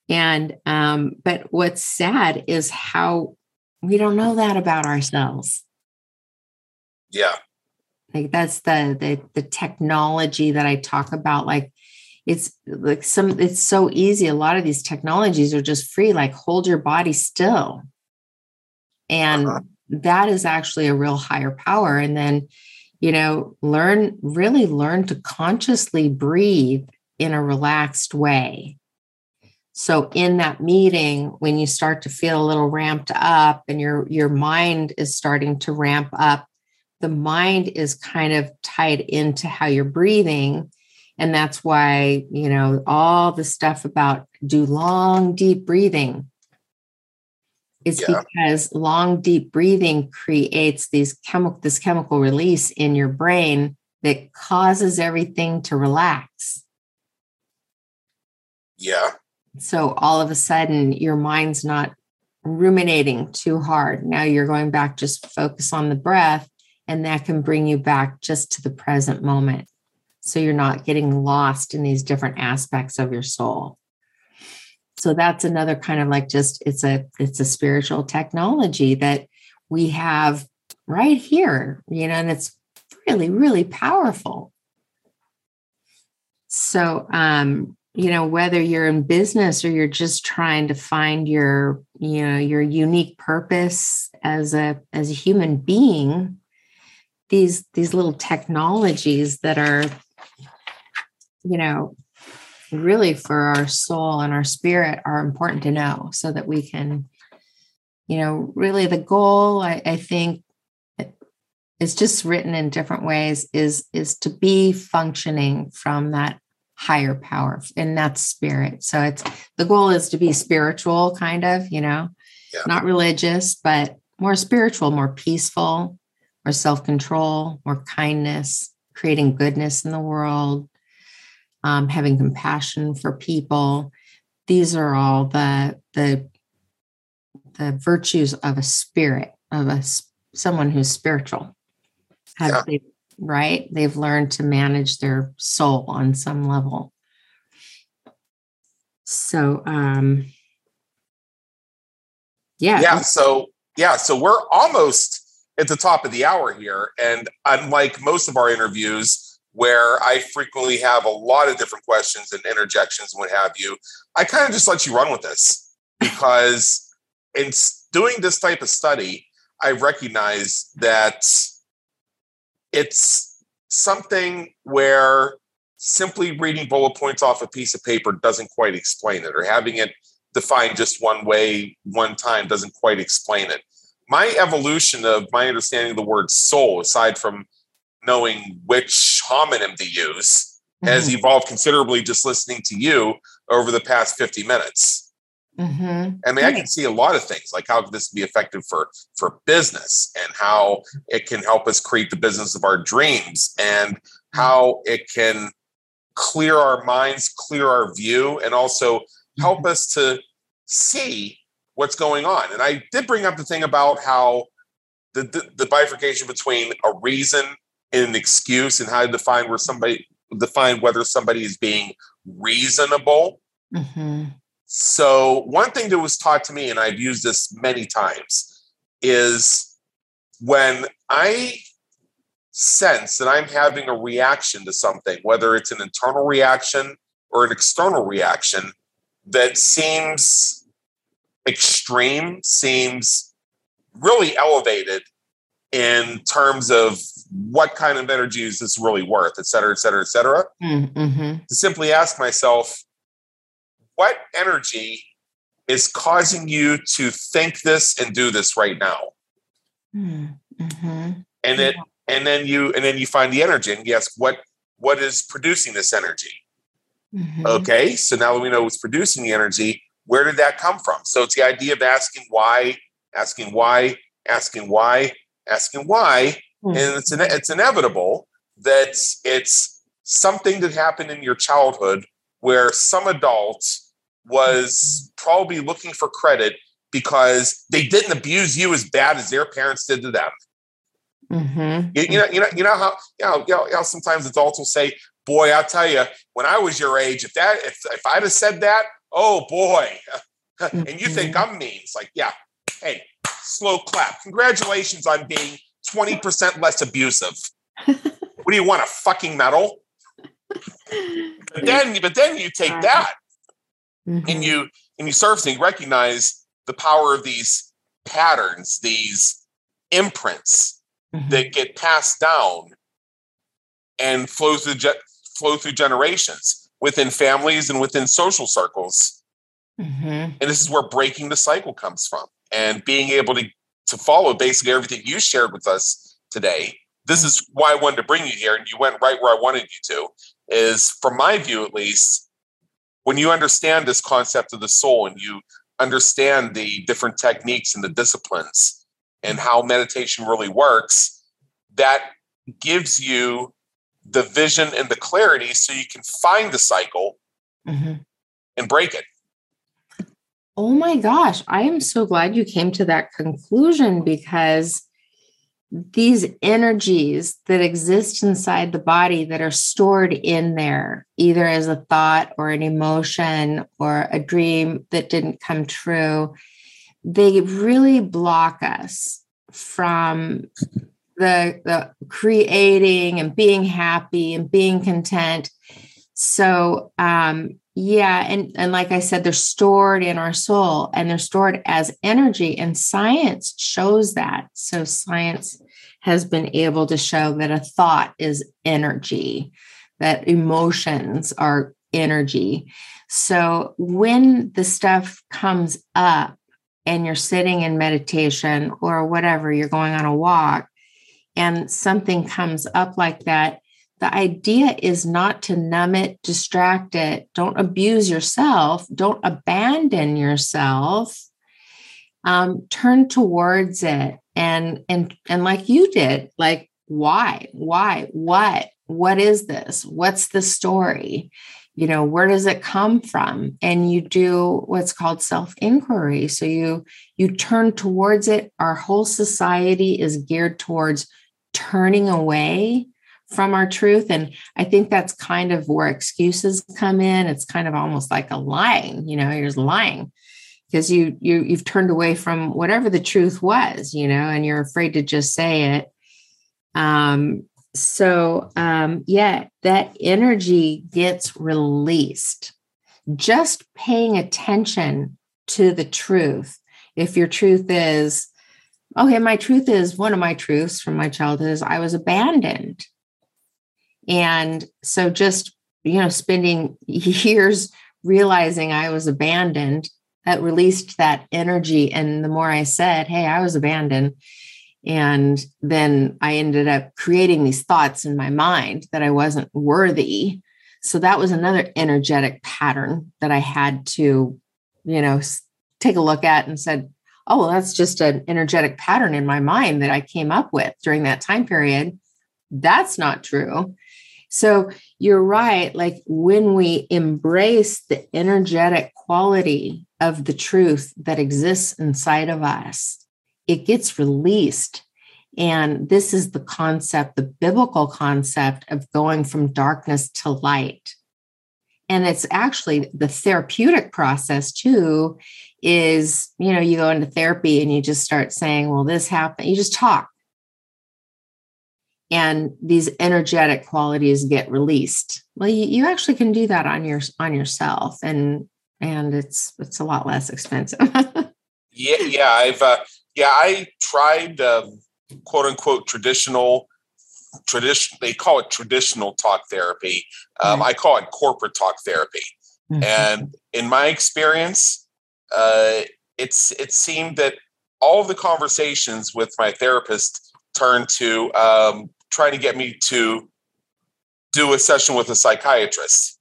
and um but what's sad is how we don't know that about ourselves. Yeah. like that's the the the technology that i talk about like it's like some it's so easy. A lot of these technologies are just free like hold your body still. And Uh-huh. that is actually a real higher power. And then you know learn really learn to consciously breathe in a relaxed way so in that meeting when you start to feel a little ramped up and your your mind is starting to ramp up the mind is kind of tied into how you're breathing and that's why you know all the stuff about do long deep breathing is Yeah. because long deep breathing creates these chemical this chemical release in your brain that causes everything to relax Yeah. So all of a sudden your mind's not ruminating too hard. Now you're going back just focus on the breath and that can bring you back just to the present moment. So you're not getting lost in these different aspects of your soul. So that's another kind of like just it's a it's a spiritual technology that we have right here you know and it's really really powerful. So um you know whether you're in business or you're just trying to find your you know your unique purpose as a as a human being these these little technologies that are you know really for our soul and our spirit are important to know so that we can you know really the goal i, I think it's just written in different ways is is to be functioning from that higher power and that's spirit. So it's the goal is to be spiritual kind of you know? Yeah. not religious but more spiritual more peaceful more self-control more kindness creating goodness in the world um, having compassion for people. These are all the the the virtues of a spirit of a someone who's spiritual. Have yeah. they right? They've learned to manage their soul on some level. So, um, yeah. Yeah. So, yeah. So we're almost at the top of the hour here. And unlike most of our interviews, where I frequently have a lot of different questions and interjections and what have you, I kind of just let you run with this because in doing this type of study, I recognize that it's something where simply reading bullet points off a piece of paper doesn't quite explain it, or having it defined just one way, one time doesn't quite explain it. My evolution of my understanding of the word soul, aside from knowing which homonym to use, mm-hmm. has evolved considerably just listening to you over the past 50 minutes. Mm-hmm. I mean, I can see a lot of things like how this can be effective for for business and how it can help us create the business of our dreams and mm-hmm. how it can clear our minds, clear our view, and also help mm-hmm. us to see what's going on. And I did bring up the thing about how the, the, the bifurcation between a reason and an excuse and how to define where somebody define whether somebody is being reasonable. Mm-hmm. So, one thing that was taught to me, and I've used this many times, is when I sense that I'm having a reaction to something, whether it's an internal reaction or an external reaction that seems extreme, seems really elevated in terms of what kind of energy is this really worth, et cetera, et cetera, et cetera. Mm-hmm. To simply ask myself, what energy is causing you to think this and do this right now mm-hmm. and it and then you and then you find the energy and you ask what what is producing this energy mm-hmm. okay so now that we know what's producing the energy where did that come from so it's the idea of asking why asking why asking why asking why mm-hmm. and it's it's inevitable that it's something that happened in your childhood where some adults was probably looking for credit because they didn't abuse you as bad as their parents did to them. Mm-hmm. You, you, know, you know, you know how you know, you know, know, sometimes adults will say, "Boy, I'll tell you, when I was your age, if that if if I'd have said that, oh boy," mm-hmm. <laughs> and you think mm-hmm. I'm mean, it's like, yeah, hey, slow clap. Congratulations on being twenty percent less abusive. <laughs> what do you want, a fucking medal? But <laughs> then, but then you take that mm-hmm. and you and you surface and you recognize the power of these patterns, these imprints mm-hmm. that get passed down and flow through ge- flow through generations within families and within social circles. Mm-hmm. And this is where breaking the cycle comes from and being able to to follow basically everything you shared with us today. This is why I wanted to bring you here, and you went right where I wanted you to. Is from my view, at least, when you understand this concept of the soul and you understand the different techniques and the disciplines and how meditation really works, that gives you the vision and the clarity so you can find the cycle mm-hmm. and break it. Oh my gosh, I am so glad you came to that conclusion because these energies that exist inside the body that are stored in there, either as a thought or an emotion or a dream that didn't come true, they really block us from the, the creating and being happy and being content. So, um, yeah, and and like I said, they're stored in our soul, and they're stored as energy, and science shows that. So, science has been able to show that a thought is energy, that emotions are energy. So, when the stuff comes up, and you're sitting in meditation or whatever, you're going on a walk, and something comes up like that the idea is not to numb it, distract it, don't abuse yourself, don't abandon yourself. Um, turn towards it and and and like you did, like why, why, what, what is this? What's the story? You know, where does it come from? And you do what's called self inquiry. So you you turn towards it. Our whole society is geared towards turning away from our truth. And I think that's kind of where excuses come in. It's kind of almost like a lying, you know, you're just lying because you you you've turned away from whatever the truth was, you know, and you're afraid to just say it. Um, so um, yeah, that energy gets released. Just paying attention to the truth. If your truth is, okay, my truth is one of my truths from my childhood is I was abandoned. And so just, you know, spending <laughs> years realizing I was abandoned, that released that energy. And the more I said, hey, I was abandoned. And then I ended up creating these thoughts in my mind that I wasn't worthy. So that was another energetic pattern that I had to, you know, take a look at and said, oh, well, that's just an energetic pattern in my mind that I came up with during that time period. That's not true. So you're right. Like when we embrace the energetic quality of the truth that exists inside of us, it gets released. And this is the concept, the biblical concept of going from darkness to light. And it's actually the therapeutic process too is, you know, you go into therapy and you just start saying, well, this happened. You just talk and these energetic qualities get released. Well you, you actually can do that on your on yourself and and it's it's a lot less expensive. <laughs> Yeah yeah i've uh, yeah i tried uh, quote unquote traditional tradition they call it traditional talk therapy. Um, i call it corporate talk therapy. Mm-hmm. and in my experience uh, it's it seemed that all of the conversations with my therapist turned to um, trying to get me to do a session with a psychiatrist.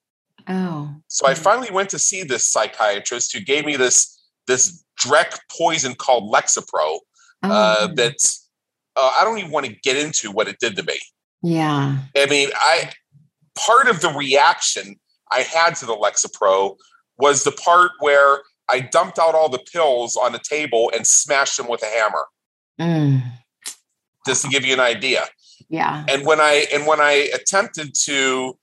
Oh. So I finally went to see this psychiatrist who gave me this this Drek poison called Lexapro. Uh, oh. Uh, that's uh, I don't even want to get into what it did to me. Yeah. I mean, I part of the reaction I had to the Lexapro was the part where I dumped out all the pills on the table and smashed them with a hammer. Mm. Just to give you an idea yeah. And when i and when i attempted to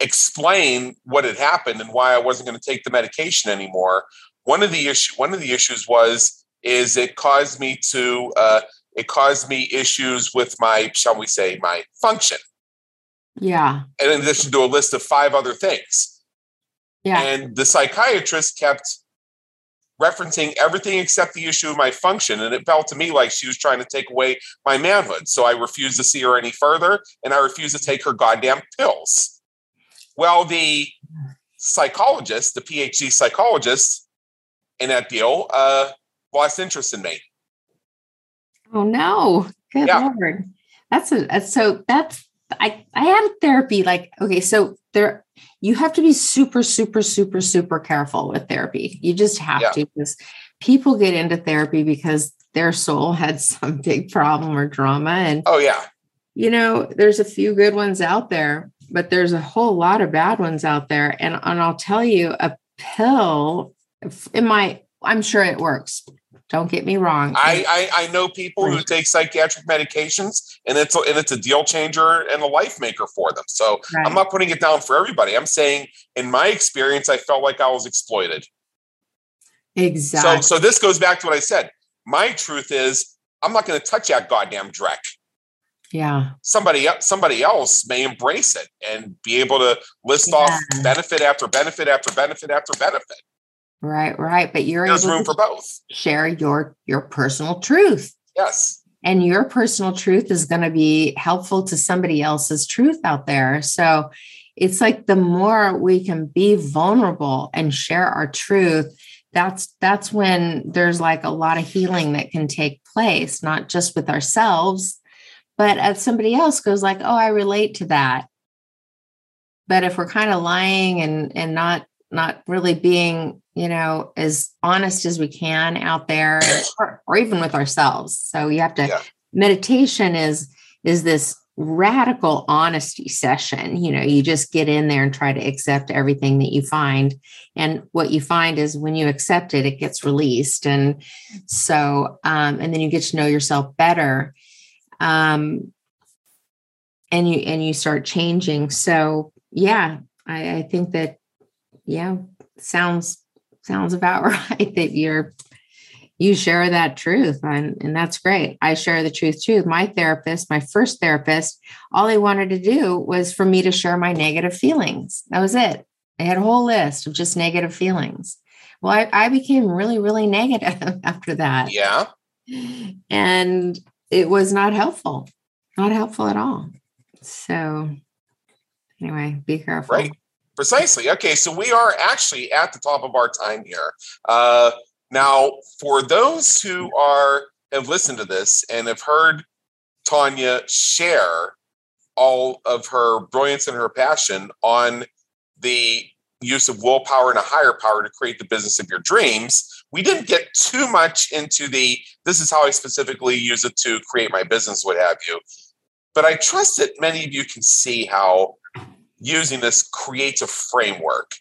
explain what had happened and why i wasn't going to take the medication anymore one of the issue one of the issues was is it caused me to uh, it caused me issues with my shall we say my function. Yeah. And in addition to a list of five other things. Yeah. And the psychiatrist kept referencing everything except the issue of my function. And it felt to me like she was trying to take away my manhood. So I refused to see her any further and I refused to take her goddamn pills. Well, the psychologist, the PhD psychologist in that deal, uh, lost interest in me. Oh no. Good yeah. Lord. That's a so that's I I had a therapy like okay so there you have to be super super super super careful with therapy. You just have yeah. to because people get into therapy because their soul <laughs> had some big problem or drama and oh yeah. you know there's a few good ones out there but there's a whole lot of bad ones out there. And and I'll tell you a pill in my I'm sure it works don't get me wrong. I, I, I know people who take psychiatric medications, and it's a, and it's a deal changer and a life maker for them. So right. I'm not putting it down for everybody. I'm saying, in my experience, I felt like I was exploited. Exactly. So so this goes back to what I said. My truth is, I'm not going to touch that goddamn Drek. Yeah. Somebody somebody else may embrace it and be able to list yeah. off benefit after benefit after benefit after benefit. Right, right. But you're there's room for both. Share your your personal truth. Yes. And your personal truth is going to be helpful to somebody else's truth out there. So it's like the more we can be vulnerable and share our truth, that's that's when there's like a lot of healing that can take place, not just with ourselves, but as somebody else goes like, "Oh, I relate to that." But if we're kind of lying and and not not really being you know as honest as we can out there <coughs> or, or even with ourselves. So you have to yeah. meditation is is this radical honesty session. You know you just get in there and try to accept everything that you find. And what you find is when you accept it it gets released. And so um, and then you get to know yourself better. Um, and you and you start changing. So yeah I, I think that yeah sounds sounds about <laughs> right that you're you share that truth and, and that's great. I share the truth too. My therapist my first therapist all they wanted to do was for me to share my negative feelings. That was it. They had a whole list of just negative feelings. Well i, I became really really negative <laughs> after that. Yeah. And it was not helpful not helpful at all. So anyway be careful. Right Precisely. Okay, so we are actually at the top of our time here. Uh, now, for those who are have listened to this and have heard Tanya share all of her brilliance and her passion on the use of willpower and a higher power to create the business of your dreams. We didn't get too much into the this is how I specifically use it to create my business, what have you. But I trust that many of you can see how using this creates a framework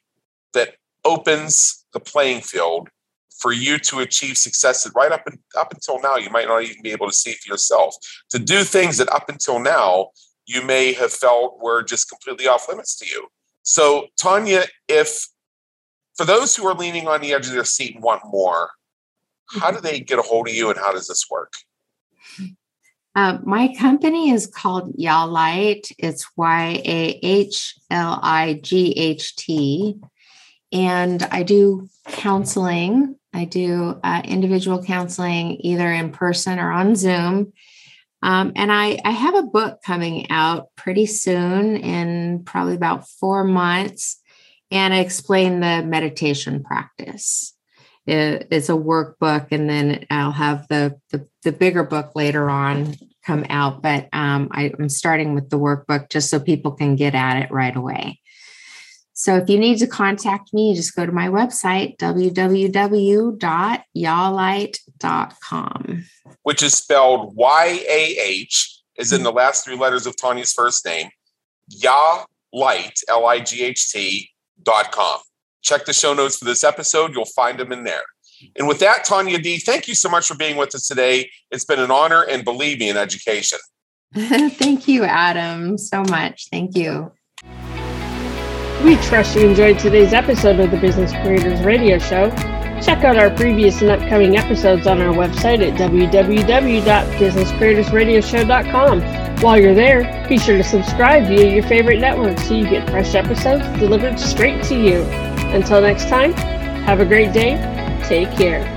that opens the playing field for you to achieve success that right up and, up until now you might not even be able to see for yourself. To do things that up until now you may have felt were just completely off limits to you. So tanya if for those who are leaning on the edge of their seat and want more how mm-hmm. do they get a hold of you and how does this work uh, my company is called YahLight. It's Y A H L I G H T. And I do counseling. I do uh, individual counseling either in person or on Zoom. Um, and I, I have a book coming out pretty soon in probably about four months. And I explain the meditation practice. It's a workbook, and then I'll have the, the, the bigger book later on come out. But um, I, I'm starting with the workbook just so people can get at it right away. So if you need to contact me, just go to my website, www.yahlight.com. Which is spelled Y A H, is in the last three letters of Tanya's first name, Yahlight, L I G H T, dot com. Check the show notes for this episode. You'll find them in there. And with that, Tanya D, thank you so much for being with us today. It's been an honor and believe me in education. <laughs> thank you, Adam, so much. Thank you. We trust you enjoyed today's episode of the Business Creators Radio Show. Check out our previous and upcoming episodes on our website at www.businesscreatorsradioshow.com. While you're there, be sure to subscribe via your favorite network so you get fresh episodes delivered straight to you. Until next time, have a great day. Take care.